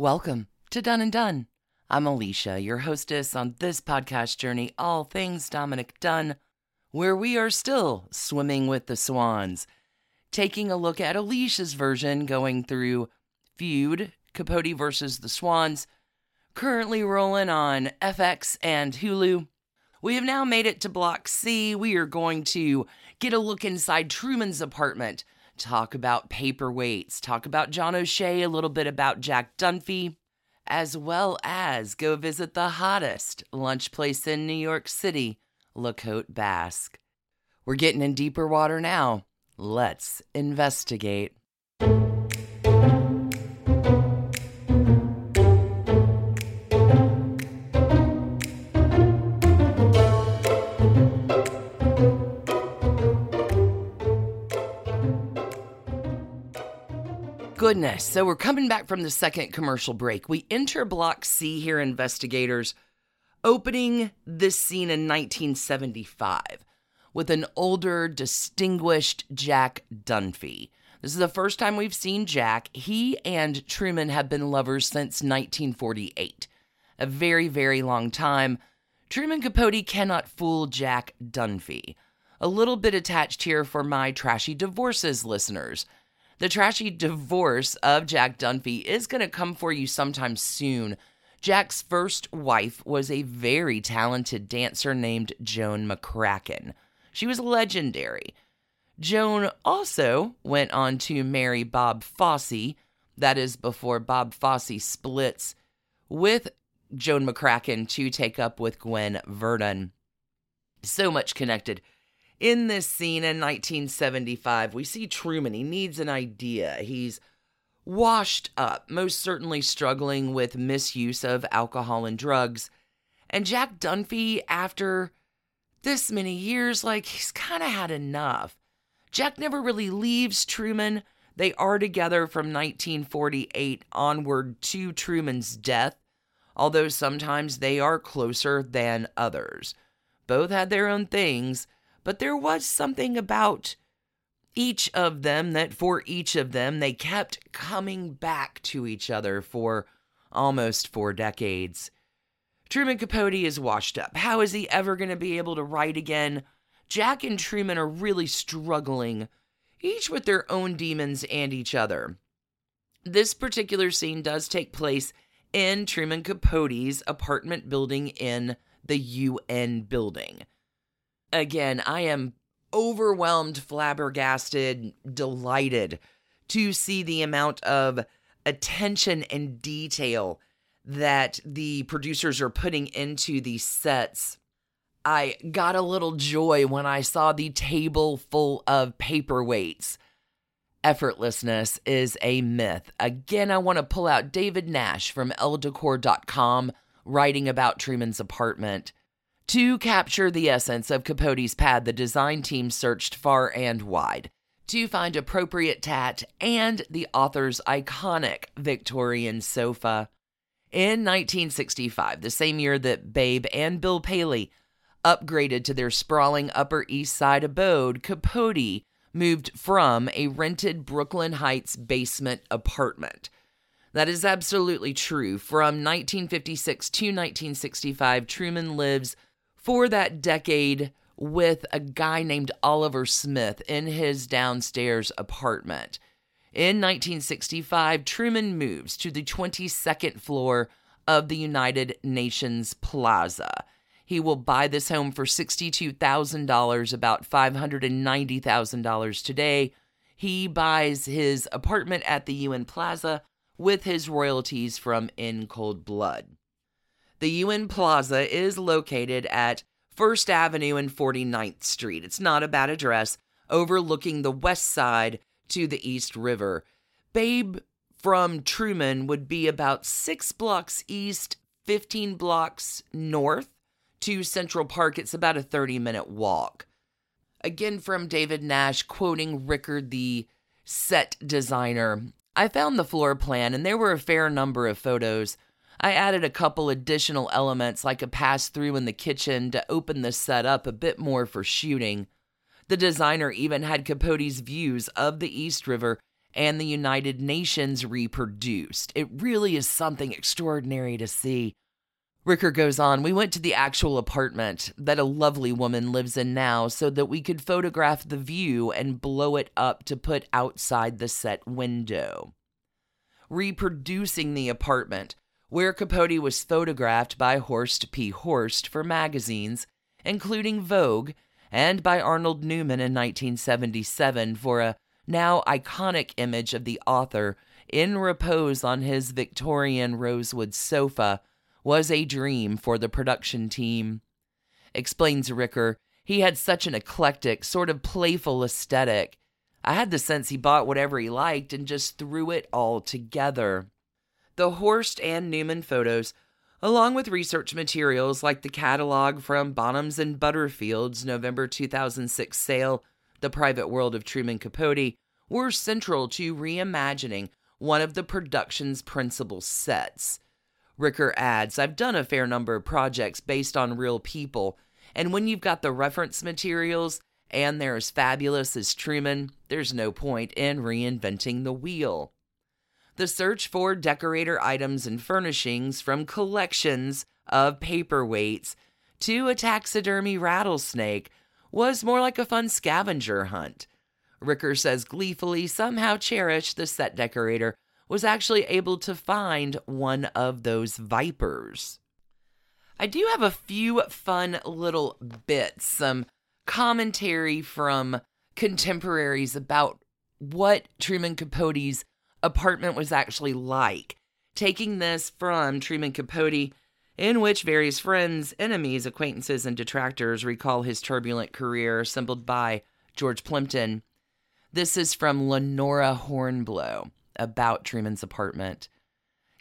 Welcome to Done and Dunne. I'm Alicia, your hostess on this podcast journey, All Things Dominic Dunne, where we are still swimming with the swans, taking a look at Alicia's version going through Feud, Capote versus the Swans, currently rolling on FX and Hulu. We have now made it to Block C. We are going to get a look inside Truman's apartment, talk about paperweights, talk about John O'Shea, a little bit about Jack Dunphy, as well as go visit the hottest lunch place in New York City, La Côte Basque. We're getting in deeper water now. Let's investigate. Goodness. So we're coming back from the second commercial break. We enter Block C here, investigators, opening this scene in 1975 with an older, distinguished Jack Dunphy. This is the first time we've seen Jack. He and Truman have been lovers since 1948, a very, very long time. Truman Capote cannot fool Jack Dunphy. A little bit attached here for my trashy divorces listeners. The trashy divorce of Jack Dunphy is going to come for you sometime soon. Jack's first wife was a very talented dancer named Joan McCracken. She was legendary. Joan also went on to marry Bob Fosse, that is before Bob Fosse splits with Joan McCracken to take up with Gwen Verdon. So much connected. In this scene in 1975, we see Truman. He needs an idea. He's washed up, most certainly struggling with misuse of alcohol and drugs. And Jack Dunphy, after this many years, like he's kind of had enough. Jack never really leaves Truman. They are together from 1948 onward to Truman's death, although sometimes they are closer than others. Both had their own things, but there was something about each of them that for each of them they kept coming back to each other for almost four decades. Truman Capote is washed up. How is he ever going to be able to write again? Jack and Truman are really struggling, each with their own demons and each other. This particular scene does take place in Truman Capote's apartment building in the UN building again, I am overwhelmed, flabbergasted, delighted to see the amount of attention and detail that the producers are putting into these sets. I got a little joy when I saw the table full of paperweights. Effortlessness is a myth. Again, I want to pull out David Nash from elledecor.com writing about Truman's apartment. To capture the essence of Capote's pad, the design team searched far and wide to find appropriate tat and the author's iconic Victorian sofa. In 1965, the same year that Babe and Bill Paley upgraded to their sprawling Upper East Side abode, Capote moved from a rented Brooklyn Heights basement apartment. That is absolutely true. From 1956 to 1965, Truman lives for that decade with a guy named Oliver Smith in his downstairs apartment. In 1965, Truman moves to the 22nd floor of the United Nations Plaza. He will buy this home for $62,000, about $590,000 today. He buys his apartment at the UN Plaza with his royalties from In Cold Blood. The UN Plaza is located at 1st Avenue and 49th Street. It's not a bad address, overlooking the west side to the East River. Babe from Truman would be about six blocks east, 15 blocks north to Central Park. It's about a 30 minute walk. Again, from David Nash, quoting Rickard, the set designer. I found the floor plan, and there were a fair number of photos I added a couple additional elements like a pass through in the kitchen to open the set up a bit more for shooting. The designer even had Capote's views of the East River and the United Nations reproduced. It really is something extraordinary to see. Ricker goes on, we went to the actual apartment that a lovely woman lives in now so that we could photograph the view and blow it up to put outside the set window. Reproducing the apartment, where Capote was photographed by Horst P. Horst for magazines, including Vogue, and by Arnold Newman in 1977 for a now iconic image of the author in repose on his Victorian rosewood sofa was a dream for the production team. Explains Ricker, he had such an eclectic, sort of playful aesthetic. I had the sense he bought whatever he liked and just threw it all together. The Horst and Newman photos, along with research materials like the catalog from Bonhams and Butterfield's November 2006 sale, The Private World of Truman Capote, were central to reimagining one of the production's principal sets. Ricker adds, I've done a fair number of projects based on real people, and when you've got the reference materials and they're as fabulous as Truman, there's no point in reinventing the wheel. The search for decorator items and furnishings from collections of paperweights to a taxidermy rattlesnake was more like a fun scavenger hunt. Ricker says gleefully, somehow cherished the set decorator was actually able to find one of those vipers. I do have a few fun little bits, some commentary from contemporaries about what Truman Capote's apartment was actually like. Taking this from Truman Capote, in which various friends, enemies, acquaintances, and detractors recall his turbulent career assembled by George Plimpton. This is from Lenora Hornblow about Truman's apartment.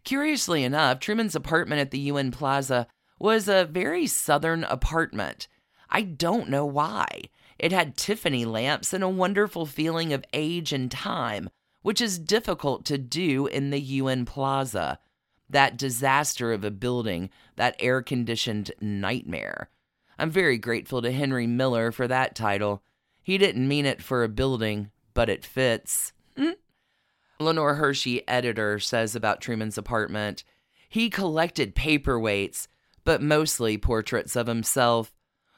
Curiously enough, Truman's apartment at the UN Plaza was a very southern apartment. I don't know why. It had Tiffany lamps and a wonderful feeling of age and time, which is difficult to do in the UN Plaza. That disaster of a building, that air conditioned nightmare. I'm very grateful to Henry Miller for that title. He didn't mean it for a building, but it fits. Hmm? Lenore Hershey, editor, says about Truman's apartment he collected paperweights, but mostly portraits of himself.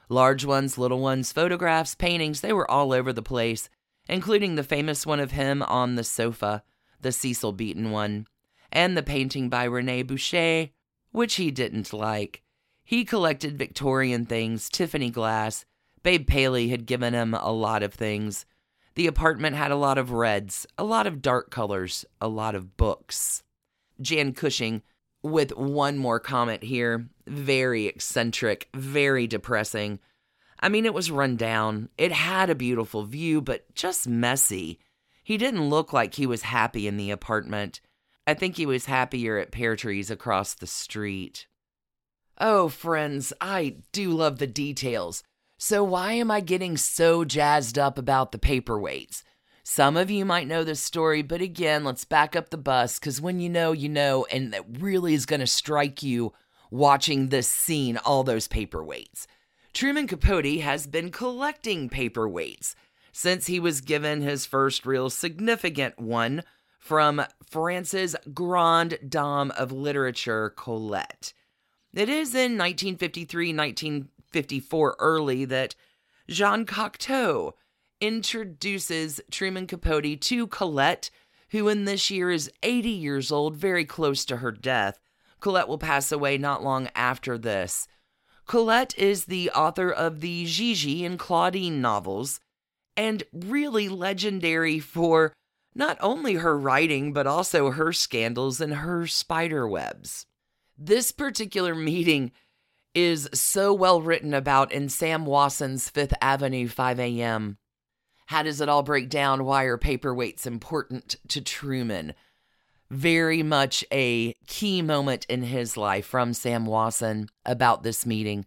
Large ones, little ones, photographs, paintings, they were all over the place, including the famous one of him on the sofa, the Cecil Beaton one, and the painting by René Bouché, which he didn't like. He collected Victorian things, Tiffany glass. Babe Paley had given him a lot of things. The apartment had a lot of reds, a lot of dark colors, a lot of books. Jan Cushing, with one more comment here, very eccentric, very depressing. I mean, it was run down. It had a beautiful view, but just messy. He didn't look like he was happy in the apartment. I think he was happier at Pear Trees across the street. Oh, friends, I do love the details. So, why am I getting so jazzed up about the paperweights? Some of you might know this story, but again, let's back up the bus because when you know, you know, and that really is going to strike you watching this scene all those paperweights. Truman Capote has been collecting paperweights since he was given his first real significant one from France's grande dame of literature, Colette. It is in 1953 1954 early that Jean Cocteau introduces Truman Capote to Colette, who in this year is 80 years old, very close to her death. Colette will pass away not long after this. Colette is the author of the Gigi and Claudine novels, and really legendary for not only her writing, but also her scandals and her spider webs. This particular meeting is so well written about in Sam Wasson's Fifth Avenue 5 a.m. How does it all break down? Why are paperweights important to Truman? Very much a key moment in his life from Sam Wasson about this meeting.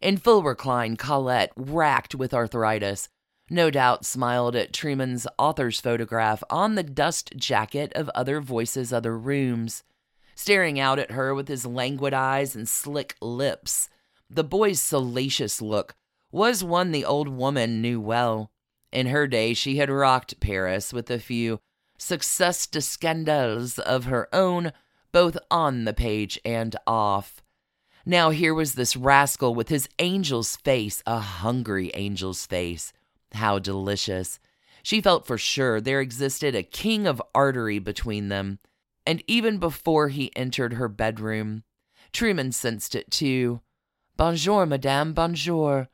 In full recline, Colette, racked with arthritis, no doubt smiled at Truman's author's photograph on the dust jacket of Other Voices, Other Rooms staring out at her with his languid eyes and slick lips. The boy's salacious look was one the old woman knew well. In her day, she had rocked Paris with a few success de scandales of her own, both on the page and off. Now here was this rascal with his angel's face, a hungry angel's face. How delicious. She felt for sure there existed a king of artery between them. And even before he entered her bedroom, Truman sensed it too. Bonjour, madame, bonjour.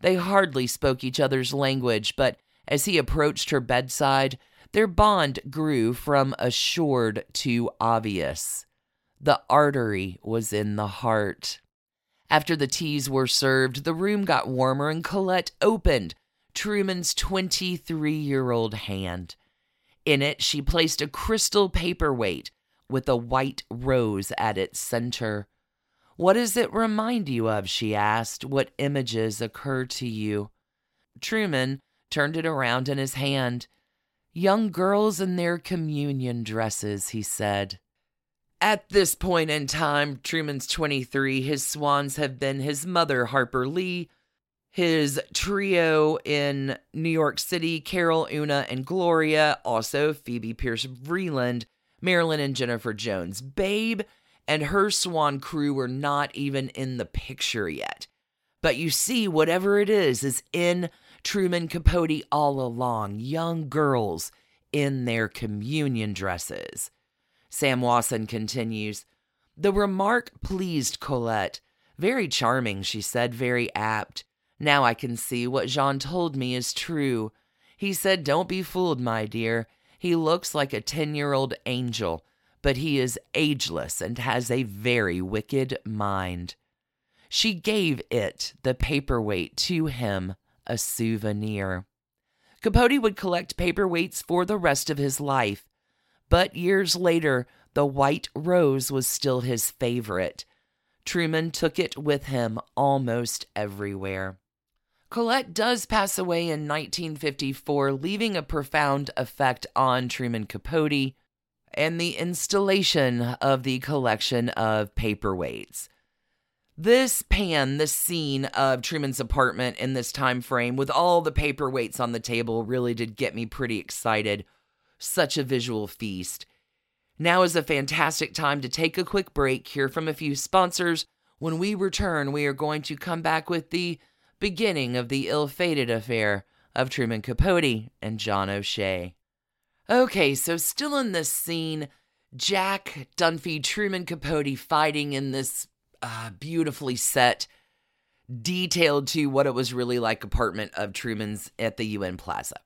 They hardly spoke each other's language, but as he approached her bedside, their bond grew from assured to obvious. The artery was in the heart. After the teas were served, the room got warmer and Colette opened Truman's 23 year old hand. In it, she placed a crystal paperweight with a white rose at its center. What does it remind you of? she asked. What images occur to you? Truman turned it around in his hand. Young girls in their communion dresses, he said. At this point in time, Truman's 23. His swans have been his mother, Harper Lee, his trio in New York City, Carol, Oona, and Gloria, also Phoebe Pierce Vreeland, Marilyn, and Jennifer Jones. Babe and her swan crew were not even in the picture yet. But you see, whatever it is, is in Truman Capote all along, young girls in their communion dresses. Sam Wasson continues The remark pleased Colette. Very charming, she said, very apt. Now I can see what Jean told me is true. He said, Don't be fooled, my dear. He looks like a 10 year old angel, but he is ageless and has a very wicked mind. She gave it, the paperweight, to him a souvenir. Capote would collect paperweights for the rest of his life, but years later, the white rose was still his favorite. Truman took it with him almost everywhere. Colette does pass away in 1954, leaving a profound effect on Truman Capote and the installation of the collection of paperweights. This pan, this scene of Truman's apartment in this time frame with all the paperweights on the table really did get me pretty excited. Such a visual feast. Now is a fantastic time to take a quick break, hear from a few sponsors. When we return, we are going to come back with the beginning of the ill fated affair of Truman Capote and John O'Shea. Okay, so still in this scene, Jack Dunphy, Truman Capote fighting in this uh, beautifully set, detailed to what it was really like apartment of Truman's at the UN Plaza.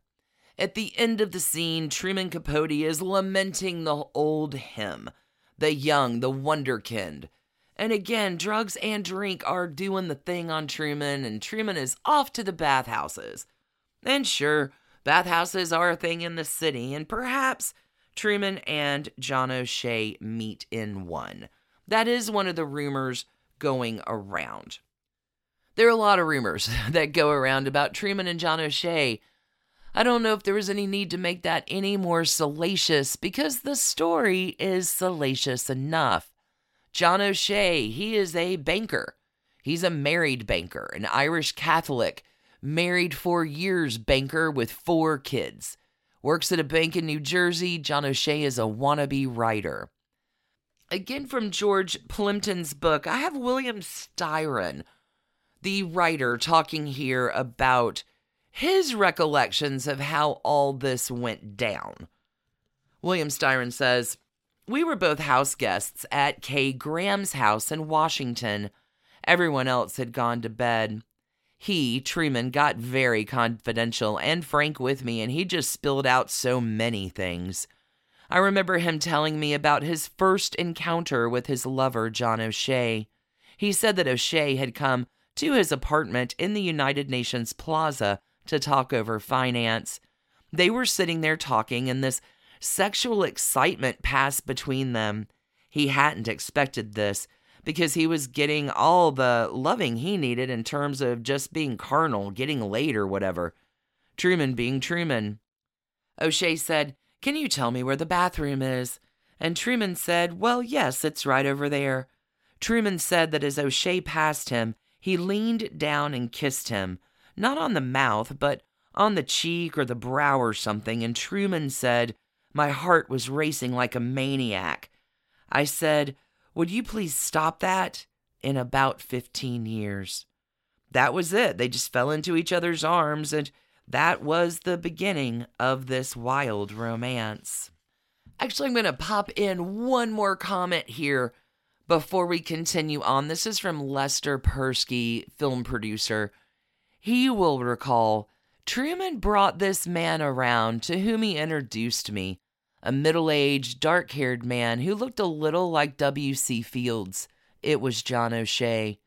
At the end of the scene, Truman Capote is lamenting the old him, the young, the wonderkind. And again, drugs and drink are doing the thing on Truman, and Truman is off to the bathhouses. And sure, bathhouses are a thing in the city, and perhaps Truman and John O'Shea meet in one. That is one of the rumors going around. There are a lot of rumors that go around about Truman and John O'Shea. I don't know if there was any need to make that any more salacious because the story is salacious enough. John O'Shea, he is a banker. He's a married banker, an Irish Catholic, married for years banker with four kids. Works at a bank in New Jersey. John O'Shea is a wannabe writer. Again, from George Plimpton's book, I have William Styron, the writer, talking here about his recollections of how all this went down. William Styron says, We were both house guests at Kay Graham's house in Washington. Everyone else had gone to bed. He, Truman, got very confidential and frank with me, and he just spilled out so many things. I remember him telling me about his first encounter with his lover, John O'Shea. He said that O'Shea had come to his apartment in the United Nations Plaza to talk over finance. They were sitting there talking, and this sexual excitement passed between them. He hadn't expected this because he was getting all the loving he needed in terms of just being carnal, getting laid, or whatever. Truman being Truman. O'Shea said, can you tell me where the bathroom is? And Truman said, Well, yes, it's right over there. Truman said that as O'Shea passed him, he leaned down and kissed him, not on the mouth, but on the cheek or the brow or something, and Truman said, My heart was racing like a maniac. I said, Would you please stop that? In about 15 years. That was it. They just fell into each other's arms, and that was the beginning of this wild romance. Actually, I'm going to pop in one more comment here before we continue on. This is from Lester Persky, film producer. He will recall Truman brought this man around to whom he introduced me, a middle aged, dark haired man who looked a little like W.C. Fields. It was John O'Shea.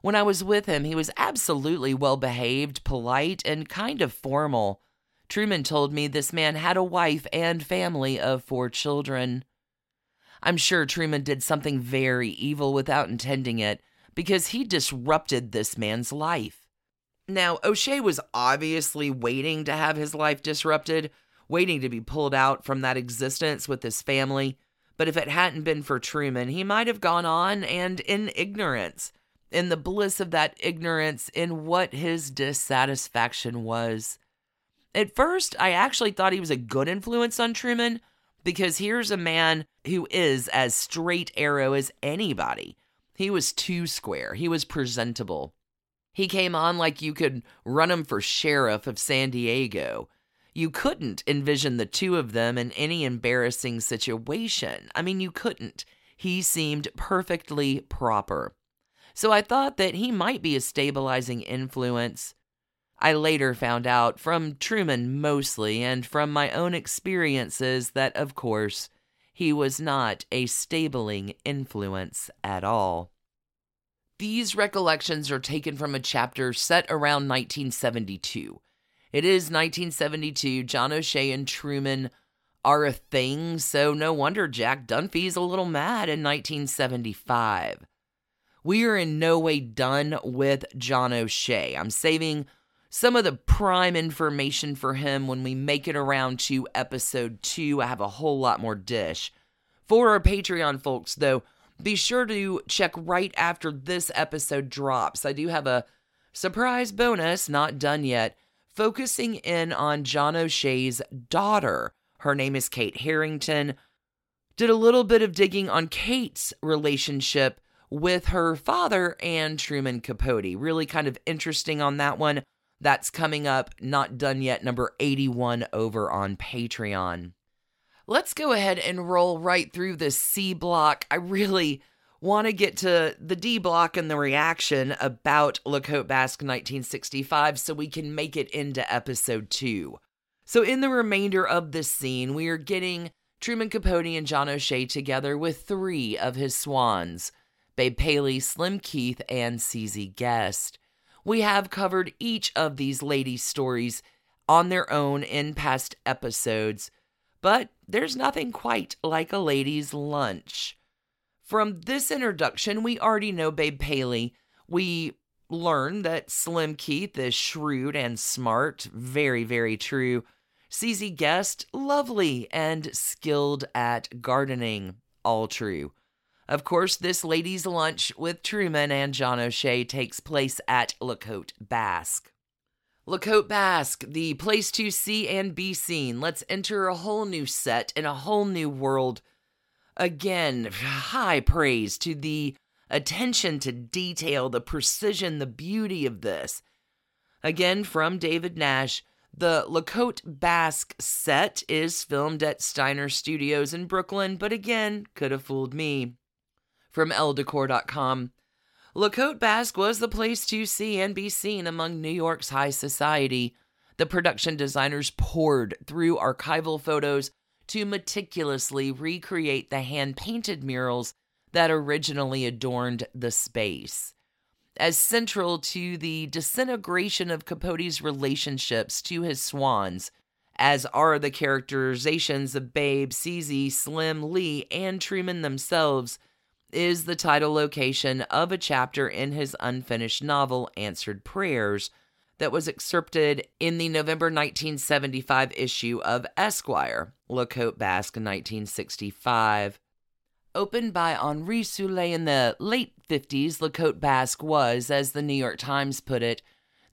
When I was with him, he was absolutely well behaved, polite, and kind of formal. Truman told me this man had a wife and family of four children. I'm sure Truman did something very evil without intending it because he disrupted this man's life. Now, O'Shea was obviously waiting to have his life disrupted, waiting to be pulled out from that existence with his family. But if it hadn't been for Truman, he might have gone on and in ignorance, in the bliss of that ignorance in what his dissatisfaction was. At first, I actually thought he was a good influence on Truman because here's a man who is as straight arrow as anybody. He was too square, he was presentable. He came on like you could run him for sheriff of San Diego. You couldn't envision the two of them in any embarrassing situation. I mean, you couldn't. He seemed perfectly proper. So I thought that he might be a stabilizing influence. I later found out from Truman mostly and from my own experiences that, of course, he was not a stabling influence at all. These recollections are taken from a chapter set around 1972. It is 1972. John O'Shea and Truman are a thing, so no wonder Jack Dunphy's a little mad in 1975. We are in no way done with John O'Shea. I'm saving some of the prime information for him when we make it around to episode two. I have a whole lot more dish. For our Patreon folks, though, be sure to check right after this episode drops. I do have a surprise bonus, not done yet, focusing in on John O'Shea's daughter. Her name is Kate Harrington. Did a little bit of digging on Kate's relationship with her father and Truman Capote. Really kind of interesting on that one. That's coming up, not done yet, number 81 over on Patreon. Let's go ahead and roll right through this C block. I really want to get to the D block and the reaction about La Côte Basque 1965 so we can make it into episode two. So, in the remainder of this scene, we are getting Truman Capote and John O'Shea together with three of his swans Babe Paley, Slim Keith, and CZ Guest. We have covered each of these ladies' stories on their own in past episodes, but there's nothing quite like a lady's lunch. From this introduction, we already know Babe Paley. We learn that Slim Keith is shrewd and smart, very, very true. CZ Guest, lovely and skilled at gardening, all true. Of course, this ladies' lunch with Truman and John O'Shea takes place at La Côte Basque. La Côte Basque, the place to see and be seen. Let's enter a whole new set in a whole new world. Again, high praise to the attention to detail, the precision, the beauty of this. Again, from David Nash, the La Côte Basque set is filmed at Steiner Studios in Brooklyn, but again, could have fooled me. From elledecor.com, Lakota Basque was the place to see and be seen among New York's high society. The production designers poured through archival photos to meticulously recreate the hand painted murals that originally adorned the space. As central to the disintegration of Capote's relationships to his swans, as are the characterizations of Babe, CZ, Slim, Lee, and Truman themselves, is the title location of a chapter in his unfinished novel, Answered Prayers, that was excerpted in the November 1975 issue of Esquire, La Côte Basque 1965. Opened by Henri Soulé in the late 50s, La Côte Basque was, as the New York Times put it,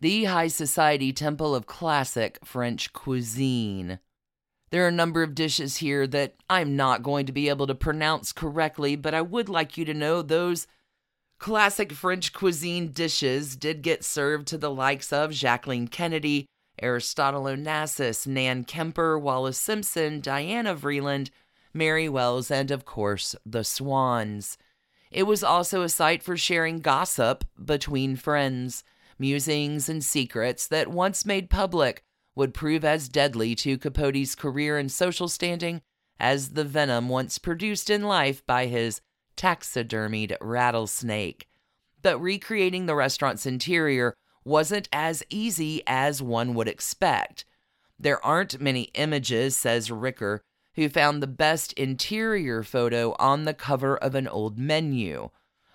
the high society temple of classic French cuisine. There are a number of dishes here that I'm not going to be able to pronounce correctly, but I would like you to know those classic French cuisine dishes did get served to the likes of Jacqueline Kennedy, Aristotle Onassis, Nan Kempner, Wallis Simpson, Diana Vreeland, Mary Wells, and of course, the Swans. It was also a site for sharing gossip between friends, musings, and secrets that once made public would prove as deadly to Capote's career and social standing as the venom once produced in life by his taxidermied rattlesnake. But recreating the restaurant's interior wasn't as easy as one would expect. There aren't many images, says Ricker, who found the best interior photo on the cover of an old menu.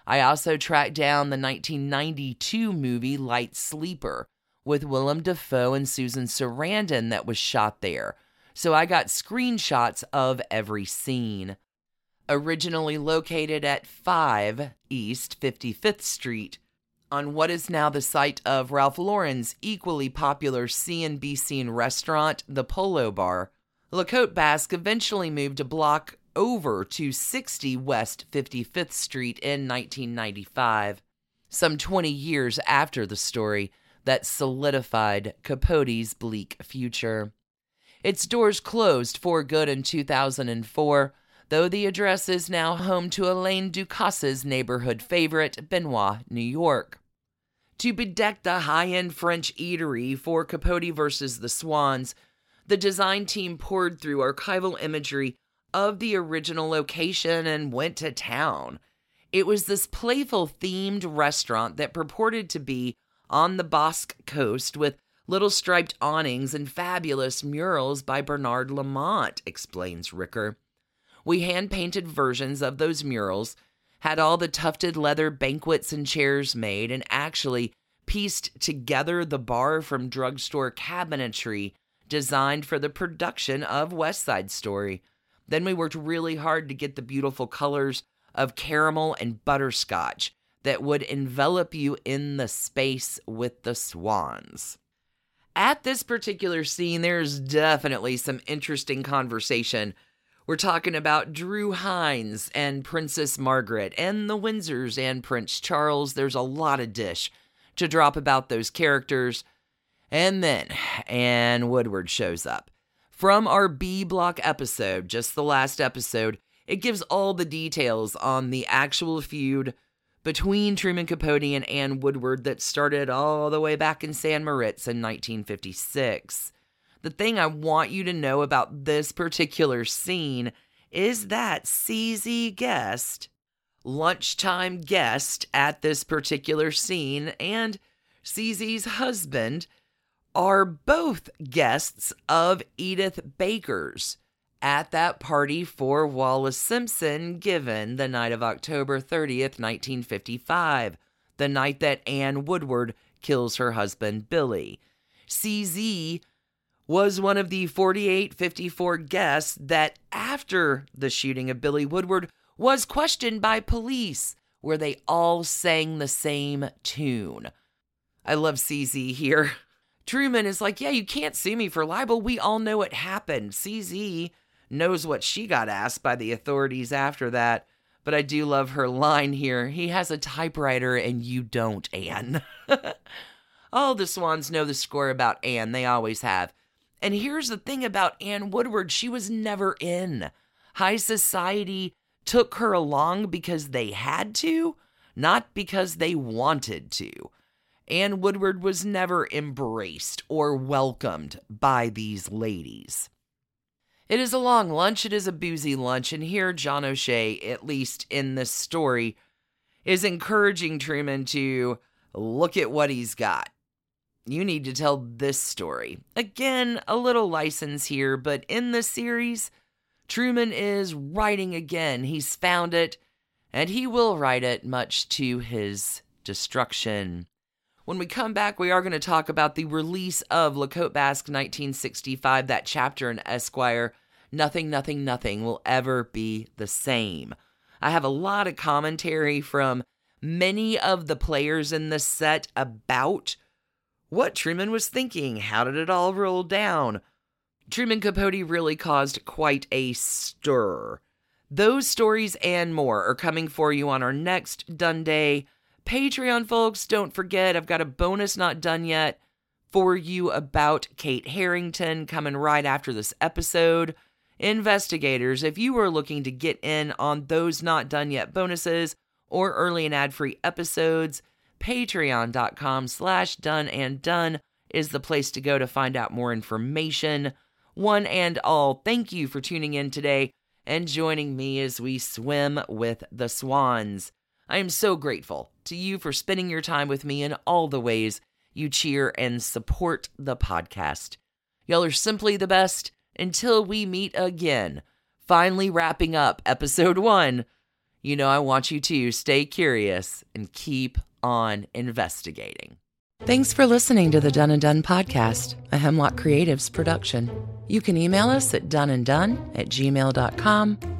I also tracked down the 1992 movie Light Sleeper with Willem Dafoe and Susan Sarandon that was shot there, so I got screenshots of every scene. Originally located at 5 East 55th Street, on what is now the site of Ralph Lauren's equally popular C&B scene restaurant, the Polo Bar, La Côte Basque eventually moved a block over to 60 West 55th Street in 1995, some 20 years after the story that solidified Capote's bleak future. Its doors closed for good in 2004, though the address is now home to Alain Ducasse's neighborhood favorite, Benoit, New York to bedeck the high end French eatery for Capote versus the Swans, the design team poured through archival imagery of the original location and went to town. It was this playful themed restaurant that purported to be on the Basque coast with little striped awnings and fabulous murals by Bernard Lamotte, explains Ricker. We hand painted versions of those murals had all the tufted leather banquets and chairs made, and actually pieced together the bar from drugstore cabinetry designed for the production of West Side Story. Then we worked really hard to get the beautiful colors of caramel and butterscotch that would envelop you in the space with the swans. At this particular scene, there's definitely some interesting conversation we're talking about Drue Heinz and Princess Margaret and the Windsors and Prince Charles. There's a lot of dish to drop about those characters. And then Anne Woodward shows up. From our B block episode, just the last episode, it gives all the details on the actual feud between Truman Capote and Anne Woodward that started all the way back in San Moritz in 1956 the thing I want you to know about this particular scene is that CZ guest, lunchtime guest at this particular scene, and CZ's husband are both guests of Edith Baker's at that party for Wallis Simpson given the night of October 30th, 1955, the night that Anne Woodward kills her husband Billy. CZ was one of the 4854 guests that, after the shooting of Billy Woodward, was questioned by police, where they all sang the same tune. I love CZ here. Truman is like, Yeah, you can't sue me for libel. We all know it happened. CZ knows what she got asked by the authorities after that. But I do love her line here. He has a typewriter and you don't, Anne. all the swans know the score about Anne. They always have. And here's the thing about Anne Woodward she was never in. High society took her along because they had to, not because they wanted to. Anne Woodward was never embraced or welcomed by these ladies. It is a long lunch, it is a boozy lunch, and here John O'Shea, at least in this story, is encouraging Truman to look at what he's got you need to tell this story. Again, a little license here, but in the series, Truman is writing again. He's found it, and he will write it much to his destruction. When we come back, we are going to talk about the release of La Côte Basque 1965, that chapter in Esquire. Nothing, nothing, nothing will ever be the same. I have a lot of commentary from many of the players in the set about what Truman was thinking. How did it all roll down? Truman Capote really caused quite a stir. Those stories and more are coming for you on our next Done Day. Patreon folks, don't forget, I've got a bonus not done yet for you about Kate Harrington coming right after this episode. Investigators, if you are looking to get in on those not done yet bonuses or early and ad-free episodes, patreon.com slash done and dunne is the place to go to find out more information. One and all, thank you for tuning in today and joining me as we swim with the swans. I am so grateful to you for spending your time with me in all the ways you cheer and support the podcast. Y'all are simply the best until we meet again. Finally, wrapping up episode one. You know, I want you to stay curious and keep on investigating. Thanks for listening to the Done and Dunne podcast, a Hemlock Creatives production. You can email us at doneanddunne at gmail.com.